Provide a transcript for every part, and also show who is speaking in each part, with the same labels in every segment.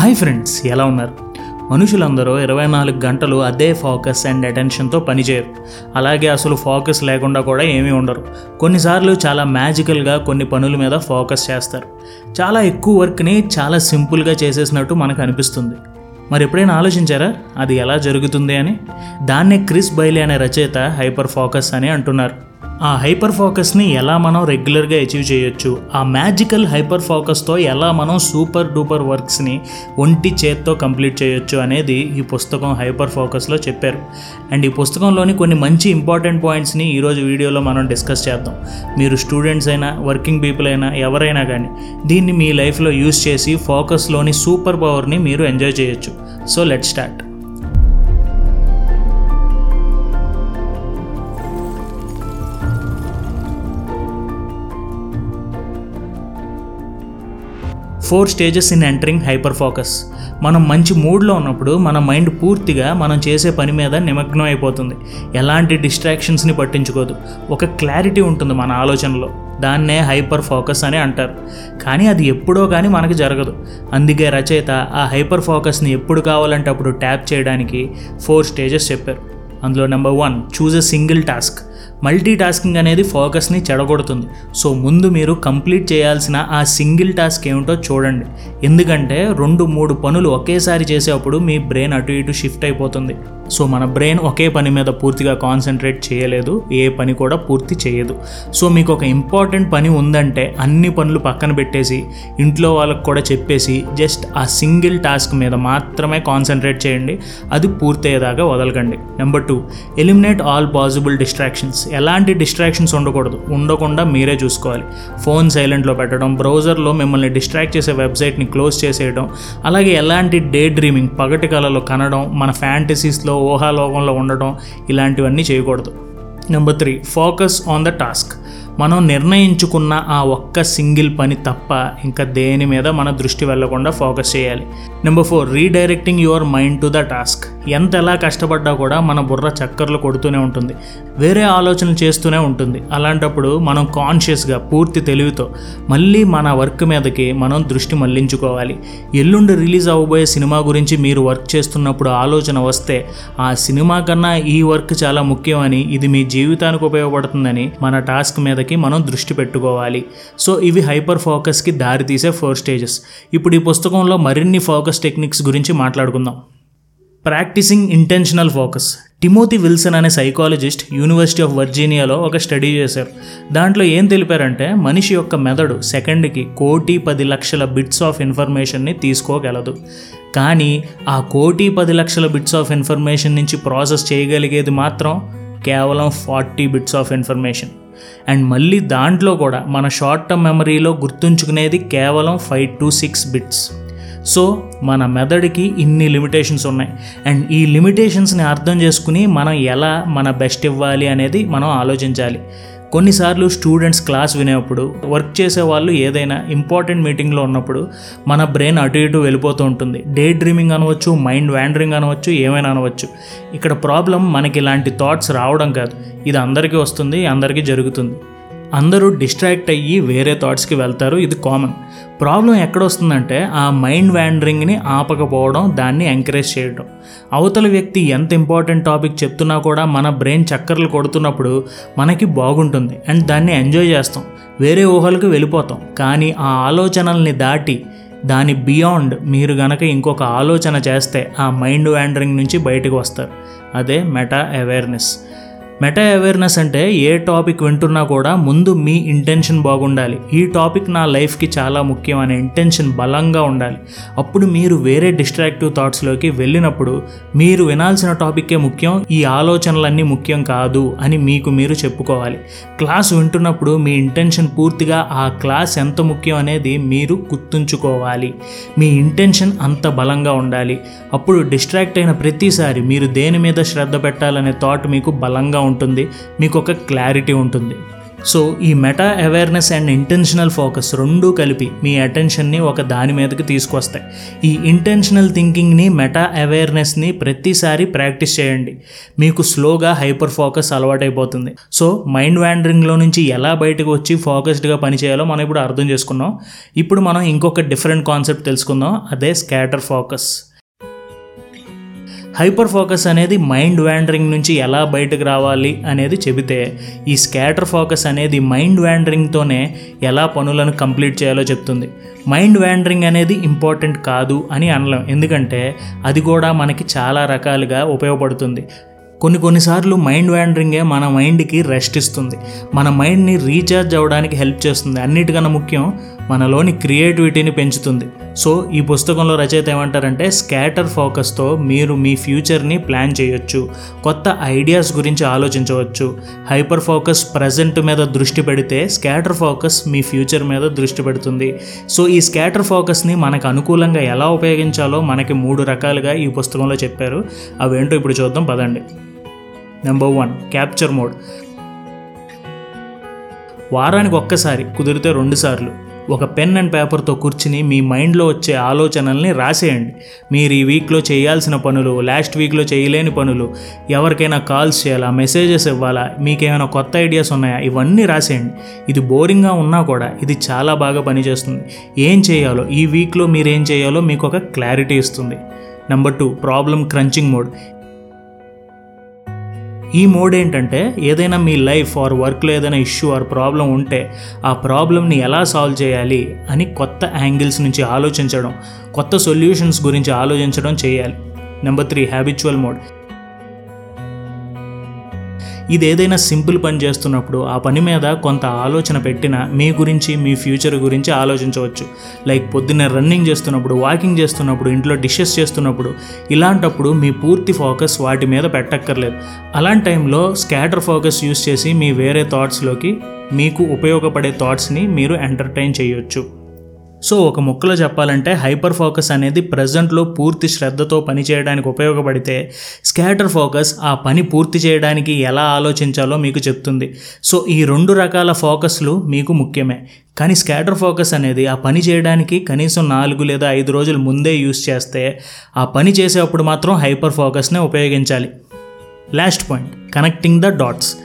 Speaker 1: Hi friends ఎలా ఉన్నారు? మనుషులందరూ ఇరవై నాలుగు గంటలు అదే ఫోకస్ అండ్ అటెన్షన్తో పనిచేయరు. అలాగే అసలు ఫోకస్ లేకుండా కూడా ఏమీ ఉండరు. కొన్నిసార్లు చాలా మ్యాజికల్గా కొన్ని పనుల మీద ఫోకస్ చేస్తారు. చాలా ఎక్కువ వర్క్ని చాలా సింపుల్గా చేసేసినట్టు మనకు అనిపిస్తుంది. మరి ఎప్పుడైనా ఆలోచించారా? అది ఎలా జరుగుతుంది అని? దాన్నే క్రిస్ బైలీ అనే రచయిత హైపర్ ఫోకస్ అని అంటున్నారు. ఆ హైపర్ ఫోకస్ని ఎలా మనం రెగ్యులర్గా అచీవ్ చేయొచ్చు? ఆ మ్యాజికల్ హైపర్ ఫోకస్తో ఎలా మనం సూపర్ డూపర్ వర్క్స్ని ఒంటి చేత్తో కంప్లీట్ చేయొచ్చు అనేది ఈ పుస్తకం హైపర్ ఫోకస్లో చెప్పారు. అండ్ ఈ పుస్తకంలోని కొన్ని మంచి ఇంపార్టెంట్ పాయింట్స్ని ఈరోజు వీడియోలో మనం డిస్కస్ చేద్దాం. మీరు స్టూడెంట్స్ అయినా వర్కింగ్ పీపుల్ అయినా ఎవరైనా కానీ దీన్ని మీ లైఫ్లో యూస్ చేసి ఫోకస్లోని సూపర్ పవర్ని మీరు ఎంజాయ్ చేయొచ్చు. So let start four stages in entering hyper focus. మనం మంచి మూడ్లో ఉన్నప్పుడు మన మైండ్ పూర్తిగా మనం చేసే పని మీద నిమగ్నం అయిపోతుంది. ఎలాంటి డిస్ట్రాక్షన్స్ని పట్టించుకోదు. ఒక క్లారిటీ ఉంటుంది మన ఆలోచనలో. దాన్నే హైపర్ ఫోకస్ అని అంటారు. కానీ అది ఎప్పుడో కానీ మనకు జరగదు. అందుకే రచయిత ఆ హైపర్ ఫోకస్ని ఎప్పుడు కావాలంటే అప్పుడు ట్యాప్ చేయడానికి ఫోర్ స్టేజెస్ చెప్పారు. అందులో number one choose a single task. Multitasking అనేది ఫోకస్ని చెడగొడుతుంది. సో ముందు మీరు కంప్లీట్ చేయాల్సిన ఆ సింగిల్ టాస్క్ ఏమిటో చూడండి. ఎందుకంటే రెండు మూడు పనులు ఒకేసారి చేసేటప్పుడు మీ బ్రెయిన్ అటు ఇటు షిఫ్ట్ అయిపోతుంది. సో మన బ్రెయిన్ ఒకే పని మీద పూర్తిగా కాన్సన్ట్రేట్ చేయలేదు. ఏ పని కూడా పూర్తి చేయదు. సో మీకు ఒక ఇంపార్టెంట్ పని ఉందంటే అన్ని పనులు పక్కన పెట్టేసి ఇంట్లో వాళ్ళకి కూడా చెప్పేసి జస్ట్ ఆ సింగిల్ టాస్క్ మీద మాత్రమే కాన్సన్ట్రేట్ చేయండి. అది పూర్తయ్యేదాకా వదలకండి. Number two eliminate all possible distractions. ఎలాంటి డిస్ట్రాక్షన్స్ ఉండకూడదు. ఉండకుండా మీరే చూసుకోవాలి. ఫోన్ సైలెంట్లో పెట్టడం బ్రౌజర్లో మిమ్మల్ని డిస్ట్రాక్ట్ చేసే వెబ్సైట్ని క్లోజ్ చేసేయడం అలాగే ఎలాంటి డే డ్రీమింగ్ పగటి కళలో కనడం మన ఫ్యాంటసీస్లో ఊహాలోకంలో ఉండడం ఇలాంటివన్నీ చేయకూడదు. Number three focus on the task మనం నిర్ణయించుకున్న ఆ ఒక్క సింగిల్ పని తప్ప ఇంకా దేని మీద మన దృష్టి వెళ్ళకుండా ఫోకస్ చేయాలి. Number four redirecting your mind to the task ఎంత ఎలా కష్టపడ్డా కూడా మన బుర్ర చక్కర్లు కొడుతూనే ఉంటుంది. వేరే ఆలోచనలు చేస్తూనే ఉంటుంది. అలాంటప్పుడు మనం కాన్షియస్గా పూర్తి తెలివితో మళ్ళీ మన వర్క్ మీదకి మనం దృష్టి మళ్ళించుకోవాలి ఎల్లుండి రిలీజ్ అవ్వబోయే సినిమా గురించి మీరు వర్క్ చేస్తున్నప్పుడు ఆలోచన వస్తే ఆ సినిమా కన్నా ఈ వర్క్ చాలా ముఖ్యమని ఇది మీ జీవితానికి ఉపయోగపడుతుందని మన టాస్క్ మీదకి మనం దృష్టి పెట్టుకోవాలి. సో ఇవి హైపర్ ఫోకస్కి దారితీసే ఫోర్ స్టేజెస్. ఇప్పుడు ఈ పుస్తకంలో మరిన్ని ఫోకస్ టెక్నిక్స్ గురించి మాట్లాడుకుందాం. Practicing intentional focus. Timothy Wilson అనే సైకాలజిస్ట్ యూనివర్సిటీ ఆఫ్ వర్జీనియాలో ఒక స్టడీ చేశారు. దాంట్లో ఏం తెలిపారంటే మనిషి యొక్క మెదడు సెకండ్కి కోటి పది లక్షల బిట్స్ ఆఫ్ ఇన్ఫర్మేషన్ని తీసుకోగలదు. కానీ ఆ కోటి పది లక్షల బిట్స్ ఆఫ్ ఇన్ఫర్మేషన్ నుంచి ప్రాసెస్ చేయగలిగేది మాత్రం కేవలం forty bits of information. And మళ్ళీ దాంట్లో కూడా మన షార్ట్ టర్మ్ మెమరీలో గుర్తుంచుకునేది కేవలం five to six bits. So మన మెదడుకి ఇన్ని లిమిటేషన్స్ ఉన్నాయి. అండ్ ఈ లిమిటేషన్స్ని అర్థం చేసుకుని మనం ఎలా మన బెస్ట్ ఇవ్వాలి అనేది మనం ఆలోచించాలి. కొన్నిసార్లు స్టూడెంట్స్ క్లాస్ వినేప్పుడు వర్క్ చేసే వాళ్ళు ఏదైనా ఇంపార్టెంట్ మీటింగ్లో ఉన్నప్పుడు మన బ్రెయిన్ అటు ఇటు వెళ్ళిపోతూ ఉంటుంది. డే డ్రీమింగ్ అనవచ్చు మైండ్ వ్యాండరింగ్ అనవచ్చు ఏమైనా అనవచ్చు. ఇక్కడ ప్రాబ్లం మనకి ఇలాంటి థాట్స్ రావడం కాదు. ఇది అందరికీ వస్తుంది అందరికీ జరుగుతుంది. అందరూ డిస్ట్రాక్ట్ అయ్యి వేరే థాట్స్కి వెళ్తారు. ఇది కామన్ ప్రాబ్లం ఎక్కడొస్తుందంటే ఆ మైండ్ వ్యాండరింగ్ని ఆపకపోవడం దాన్ని ఎంకరేజ్ చేయడం. అవతల వ్యక్తి ఎంత ఇంపార్టెంట్ టాపిక్ చెప్తున్నా కూడా మన బ్రెయిన్ చక్కర్లు కొడుతున్నప్పుడు మనకి బాగుంటుంది అండ్ దాన్ని ఎంజాయ్ చేస్తాం. వేరే ఊహలకు వెళ్ళిపోతాం. కానీ ఆ ఆలోచనల్ని దాటి దాని బియాండ్ మీరు గనక ఇంకొక ఆలోచన చేస్తే ఆ మైండ్ వ్యాండరింగ్ నుంచి బయటకు వస్తారు. అదే మెటా అవేర్నెస్ మెటా అవేర్నెస్ అంటే ఏ టాపిక్ వింటున్నా కూడా ముందు మీ ఇంటెన్షన్ బాగుండాలి. ఈ టాపిక్ నా లైఫ్కి చాలా ముఖ్యం అనే ఇంటెన్షన్ బలంగా ఉండాలి. అప్పుడు మీరు వేరే డిస్ట్రాక్టివ్ థాట్స్లోకి వెళ్ళినప్పుడు మీరు వినాల్సిన టాపిక్కే ముఖ్యం ఈ ఆలోచనలన్నీ ముఖ్యం కాదు అని మీకు మీరు చెప్పుకోవాలి. క్లాస్ వింటున్నప్పుడు మీ ఇంటెన్షన్ పూర్తిగా ఆ క్లాస్ ఎంత ముఖ్యం అనేది మీరు గుర్తుంచుకోవాలి. మీ ఇంటెన్షన్ అంత బలంగా ఉండాలి. అప్పుడు డిస్ట్రాక్ట్ అయిన ప్రతిసారి మీరు దేని మీద శ్రద్ధ పెట్టాలనే థాట్ మీకు బలంగా ఉంటుంది మీకు ఒక క్లారిటీ ఉంటుంది. సో ఈ meta awareness and intentional focus రెండూ కలిపి మీ అటెన్షన్ని ఒక దాని మీదకి తీసుకొస్తాయి. ఈ ఇంటెన్షనల్ థింకింగ్ని మెటా అవేర్నెస్ని ప్రతిసారి ప్రాక్టీస్ చేయండి. మీకు స్లోగా హైపర్ ఫోకస్ అలవాటైపోతుంది. సో మైండ్ వ్యాండరింగ్లో నుంచి ఎలా బయటకు వచ్చి ఫోకస్డ్గా పనిచేయాలో మనం ఇప్పుడు అర్థం చేసుకున్నాం. ఇప్పుడు మనం ఇంకొక డిఫరెంట్ కాన్సెప్ట్ తెలుసుకుందాం అదే స్కాటర్ ఫోకస్ హైపర్ ఫోకస్ అనేది మైండ్ వ్యాండరింగ్ నుంచి ఎలా బయటకు రావాలి అనేది చెబితే ఈ స్కాటర్ ఫోకస్ అనేది మైండ్ వ్యాండరింగ్తోనే ఎలా పనులను కంప్లీట్ చేయాలో చెప్తుంది. మైండ్ వ్యాండరింగ్ అనేది ఇంపార్టెంట్ కాదు అని అనలేం. ఎందుకంటే అది కూడా మనకి చాలా రకాలుగా ఉపయోగపడుతుంది. కొన్ని కొన్నిసార్లు మైండ్ వ్యాండరింగే మన మైండ్కి రెస్ట్ ఇస్తుంది. మన మైండ్ని రీఛార్జ్ అవ్వడానికి హెల్ప్ చేస్తుంది. అన్నిటికన్నా ముఖ్యం మనలోని క్రియేటివిటీని పెంచుతుంది. సో ఈ పుస్తకంలో రచయిత ఏమంటారంటే స్కాటర్ ఫోకస్తో మీరు మీ ఫ్యూచర్ని ప్లాన్ చేయొచ్చు. కొత్త ఐడియాస్ గురించి ఆలోచించవచ్చు. హైపర్ ఫోకస్ ప్రజెంట్ మీద దృష్టి పెడితే స్కాటర్ ఫోకస్ మీ ఫ్యూచర్ మీద దృష్టి పెడుతుంది. సో ఈ స్కాటర్ ఫోకస్ని మనకు అనుకూలంగా ఎలా ఉపయోగించాలో మనకి మూడు రకాలుగా ఈ పుస్తకంలో చెప్పారు. అవేంటో ఇప్పుడు చూద్దాం పదండి. నెంబర్ వన్ క్యాప్చర్ మోడ్ వారానికి ఒక్కసారి కుదిరితే రెండుసార్లు ఒక పెన్ అండ్ పేపర్తో కూర్చుని మీ మైండ్లో వచ్చే ఆలోచనల్ని రాసేయండి. మీరు ఈ వీక్లో చేయాల్సిన పనులు లాస్ట్ వీక్లో చేయలేని పనులు ఎవరికైనా కాల్స్ చేయాలా మెసేజెస్ ఇవ్వాలా మీకేమైనా కొత్త ఐడియాస్ ఉన్నాయా ఇవన్నీ రాసేయండి. ఇది బోరింగ్గా ఉన్నా కూడా ఇది చాలా బాగా పనిచేస్తుంది. ఏం చేయాలో ఈ వీక్లో మీరు ఏం చేయాలో మీకు ఒక క్లారిటీ ఇస్తుంది. Number two problem crunching mode. ఈ మోడ్ ఏంటంటే ఏదైనా మీ లైఫ్ ఆర్ వర్క్లో ఏదైనా ఇష్యూ ఆర్ ప్రాబ్లం ఉంటే ఆ ప్రాబ్లమ్ని ఎలా సాల్వ్ చేయాలి అని కొత్త యాంగిల్స్ నుంచి ఆలోచించడం కొత్త సొల్యూషన్స్ గురించి ఆలోచించడం చేయాలి. నెంబర్ త్రీ హ్యాబిచువల్ మోడ్ ఇది ఏదైనా సింపుల్ పని చేస్తున్నప్పుడు ఆ పని మీద కొంత ఆలోచన పెట్టిన మీ గురించి మీ ఫ్యూచర్ గురించి ఆలోచించవచ్చు. లైక్ పొద్దున్న రన్నింగ్ చేస్తున్నప్పుడు వాకింగ్ చేస్తున్నప్పుడు ఇంట్లో డిషెస్ చేస్తున్నప్పుడు ఇలాంటప్పుడు మీ పూర్తి ఫోకస్ వాటి మీద పెట్టక్కర్లేదు. అలాంటి టైంలో స్కాటర్ ఫోకస్ యూస్ చేసి మీ వేరే థాట్స్లోకి మీకు ఉపయోగపడే థాట్స్ని మీరు ఎంటర్టైన్ చేయొచ్చు. సో ఒక ముక్కలో చెప్పాలంటే హైపర్ ఫోకస్ అనేది ప్రజెంట్లో పూర్తి శ్రద్ధతో పని చేయడానికి ఉపయోగపడితే స్కాటర్ ఫోకస్ ఆ పని పూర్తి చేయడానికి ఎలా ఆలోచించాలో మీకు చెప్తుంది. సో ఈ రెండు రకాల ఫోకస్లు మీకు ముఖ్యమే. కానీ స్కాటర్ ఫోకస్ అనేది ఆ పని చేయడానికి కనీసం నాలుగు లేదా ఐదు రోజుల ముందే యూస్ చేస్తే ఆ పని చేసేటప్పుడు మాత్రం హైపర్ ఫోకస్నే ఉపయోగించాలి. Last point connecting the dots.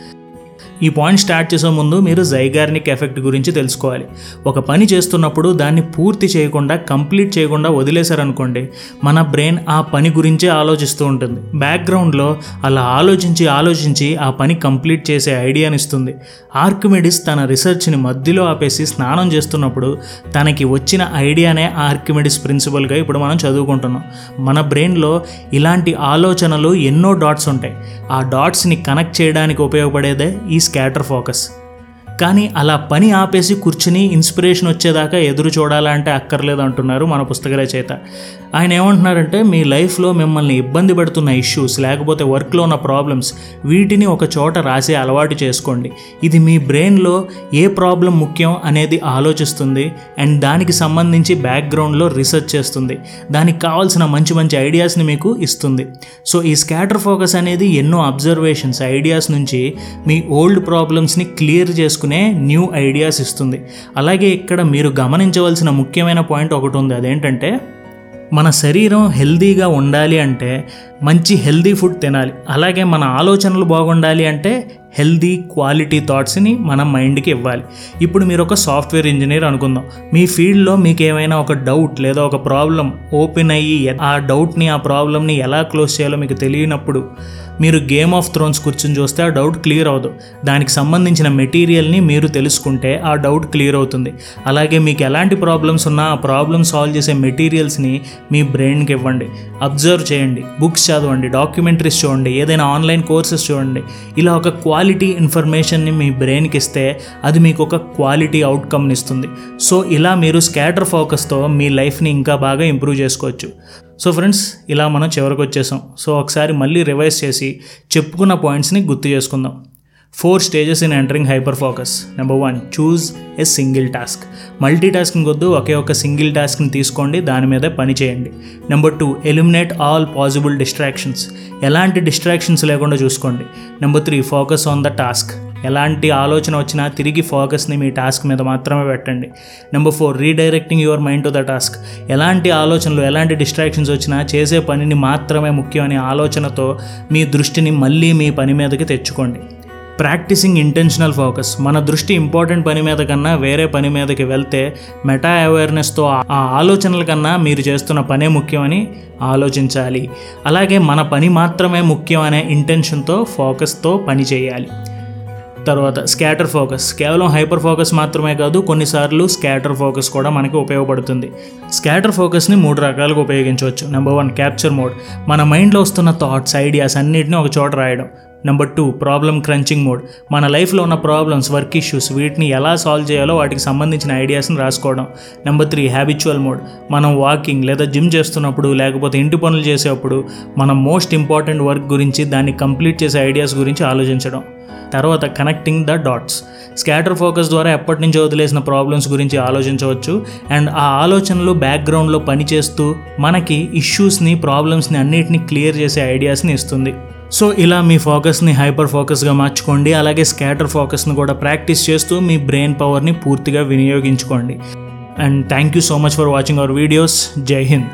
Speaker 1: ఈ పాయింట్ స్టార్ట్ చేసే ముందు మీరు జైగార్నిక్ ఎఫెక్ట్ గురించి తెలుసుకోవాలి. ఒక పని చేస్తున్నప్పుడు దాన్ని పూర్తి చేయకుండా కంప్లీట్ చేయకుండా వదిలేశారనుకోండి మన బ్రెయిన్ ఆ పని గురించే ఆలోచిస్తూ ఉంటుంది. బ్యాక్గ్రౌండ్లో అలా ఆలోచించి ఆలోచించి ఆ పని కంప్లీట్ చేసే ఐడియాని ఇస్తుంది. ఆర్కిమెడిస్ తన రీసెర్చ్ని మధ్యలో ఆపేసి స్నానం చేస్తున్నప్పుడు తనకి వచ్చిన ఐడియానే ఆర్కిమెడిస్ ప్రిన్సిపల్గా ఇప్పుడు మనం చదువుకుంటున్నాం. మన బ్రెయిన్లో ఇలాంటి ఆలోచనలు ఎన్నో డాట్స్ ఉంటాయి. ఆ డాట్స్ని కనెక్ట్ చేయడానికి ఉపయోగపడేదే ఈ స్కాటర్ ఫోకస్ కానీ అలా పని ఆపేసి కూర్చుని ఇన్స్పిరేషన్ వచ్చేదాకా ఎదురు చూడాలంటే అక్కర్లేదు అంటున్నారు మన పుస్తక రచయిత ఆయన ఏమంటున్నారంటే మీ లైఫ్లో మిమ్మల్ని ఇబ్బంది పెడుతున్న ఇష్యూస్ లేకపోతే వర్క్లో ఉన్న ప్రాబ్లమ్స్ వీటిని ఒక చోట రాసే అలవాటు చేసుకోండి. ఇది మీ బ్రెయిన్లో ఏ ప్రాబ్లం ముఖ్యం అనేది ఆలోచిస్తుంది అండ్ దానికి సంబంధించి బ్యాక్గ్రౌండ్లో రీసెర్చ్ చేస్తుంది. దానికి కావాల్సిన మంచి మంచి ఐడియాస్ని మీకు ఇస్తుంది. సో ఈ స్కాటర్ ఫోకస్ అనేది ఎన్నో అబ్జర్వేషన్స్ ఐడియాస్ నుంచి మీ ఓల్డ్ ప్రాబ్లమ్స్ని క్లియర్ చేసుకుని న్యూ ఐడియాస్ ఇస్తుంది. అలాగే ఇక్కడ మీరు గమనించవలసిన ముఖ్యమైన పాయింట్ ఒకటి ఉంది అదేంటంటే మన శరీరం హెల్దీగా ఉండాలి అంటే మంచి హెల్దీ ఫుడ్ తినాలి. అలాగే మన ఆలోచనలు బాగుండాలి అంటే హెల్దీ క్వాలిటీ థాట్స్ని మన మైండ్కి ఇవ్వాలి. ఇప్పుడు మీరు ఒక సాఫ్ట్వేర్ ఇంజనీర్ అనుకుందాం. మీ ఫీల్డ్లో మీకు ఏమైనా ఒక డౌట్ లేదా ఒక ప్రాబ్లం ఓపెన్ అయ్యి ఆ డౌట్ని ఆ ప్రాబ్లమ్ని ఎలా క్లోజ్ చేయాలో మీకు తెలియనప్పుడు మీరు గేమ్ ఆఫ్ థ్రోన్స్ కూర్చొని చూస్తే ఆ డౌట్ క్లియర్ అవ్వదు. దానికి సంబంధించిన మెటీరియల్ని మీరు తెలుసుకుంటే ఆ డౌట్ క్లియర్ అవుతుంది. అలాగే మీకు ఎలాంటి ప్రాబ్లమ్స్ ఉన్నా ఆ ప్రాబ్లమ్ సాల్వ్ చేసే మెటీరియల్స్ని మీ బ్రెయిన్కి ఇవ్వండి. అబ్జర్వ్ చేయండి. బుక్స్ చదవండి. డాక్యుమెంటరీస్ చూడండి. ఏదైనా ఆన్లైన్ కోర్సెస్ చూడండి. ఇలా ఒక క్వాలిటీ క్వాలిటీ ఇన్ఫర్మేషన్ని మీ బ్రెయిన్కి ఇస్తే అది మీకు ఒక క్వాలిటీ అవుట్కమ్ని ఇస్తుంది. సో ఇలా మీరు స్కాటర్ ఫోకస్తో మీ లైఫ్ని ఇంకా బాగా ఇంప్రూవ్ చేసుకోవచ్చు. సో ఫ్రెండ్స్ ఇలా మనం చివరికి వచ్చేసాం. సో ఒకసారి మళ్ళీ రివైజ్ చేసి చెప్పుకున్న పాయింట్స్ని గుర్తు చేసుకుందాం. Four stages in entering hyper focus number one choose a single task multitasking వద్దు ఒకే ఒక సింగిల్ టాస్క్ని తీసుకోండి దాని మీద పని చేయండి. Number two eliminate all possible distractions ఎలాంటి డిస్ట్రాక్షన్స్ లేకుండా చూసుకోండి. Number three focus on the task ఎలాంటి ఆలోచన వచ్చినా తిరిగి ఫోకస్ని మీ టాస్క్ మీద మాత్రమే పెట్టండి. Number four redirecting your mind to the task ఎలాంటి ఆలోచనలు ఎలాంటి డిస్ట్రాక్షన్స్ వచ్చినా చేసే పనిని మాత్రమే ముఖ్యం అనే ఆలోచనతో మీ దృష్టిని మళ్ళీ మీ పని మీదకి తెచ్చుకోండి. Practicing intentional focus. మన దృష్టి ఇంపార్టెంట్ పని మీద కన్నా వేరే పని మీదకి వెళ్తే మెటా అవేర్నెస్తో ఆ ఆలోచనల కన్నా మీరు చేస్తున్న పనే ముఖ్యమని ఆలోచించాలి. అలాగే మన పని మాత్రమే ముఖ్యం అనే ఇంటెన్షన్తో ఫోకస్తో పని చేయాలి. తర్వాత స్కాటర్ ఫోకస్. కేవలం హైపర్ ఫోకస్ మాత్రమే కాదు కొన్నిసార్లు స్కాటర్ ఫోకస్ కూడా మనకి ఉపయోగపడుతుంది. స్కాటర్ ఫోకస్ని మూడు రకాలుగా ఉపయోగించవచ్చు. నెంబర్ వన్ క్యాప్చర్ మోడ్ మన మైండ్లో వస్తున్న థాట్స్ ఐడియాస్ అన్నిటిని ఒక చోట రాయడం. Number two problem crunching mode మన లైఫ్లో ఉన్న ప్రాబ్లమ్స్ వర్క్ ఇష్యూస్ వీటిని ఎలా సాల్వ్ చేయాలో వాటికి సంబంధించిన ఐడియాస్ని రాసుకోవడం. నెంబర్ త్రీ హ్యాబిచువల్ మోడ్ మనం వాకింగ్ లేదా జిమ్ చేస్తున్నప్పుడు లేకపోతే ఇంటి పనులు చేసేటప్పుడు మనం మోస్ట్ ఇంపార్టెంట్ వర్క్ గురించి దాన్ని కంప్లీట్ చేసే ఐడియాస్ గురించి ఆలోచించడం. తర్వాత connecting the dots scatter focus ద్వారా ఎప్పటి నుంచో వదిలేసిన ప్రాబ్లమ్స్ గురించి ఆలోచించవచ్చు. అండ్ ఆ ఆలోచనలు బ్యాక్గ్రౌండ్లో పనిచేస్తూ మనకి ఇష్యూస్ని ప్రాబ్లమ్స్ని అన్నిటిని క్లియర్ చేసే ఐడియాస్ని ఇస్తుంది. సో ఇలా మీ ఫోకస్ని హైపర్ ఫోకస్గా మార్చుకోండి. అలాగే స్కాటర్ ఫోకస్ని కూడా ప్రాక్టీస్ చేస్తూ మీ బ్రెయిన్ పవర్ని పూర్తిగా వినియోగించుకోండి. And thank you so much for watching our videos జై హింద్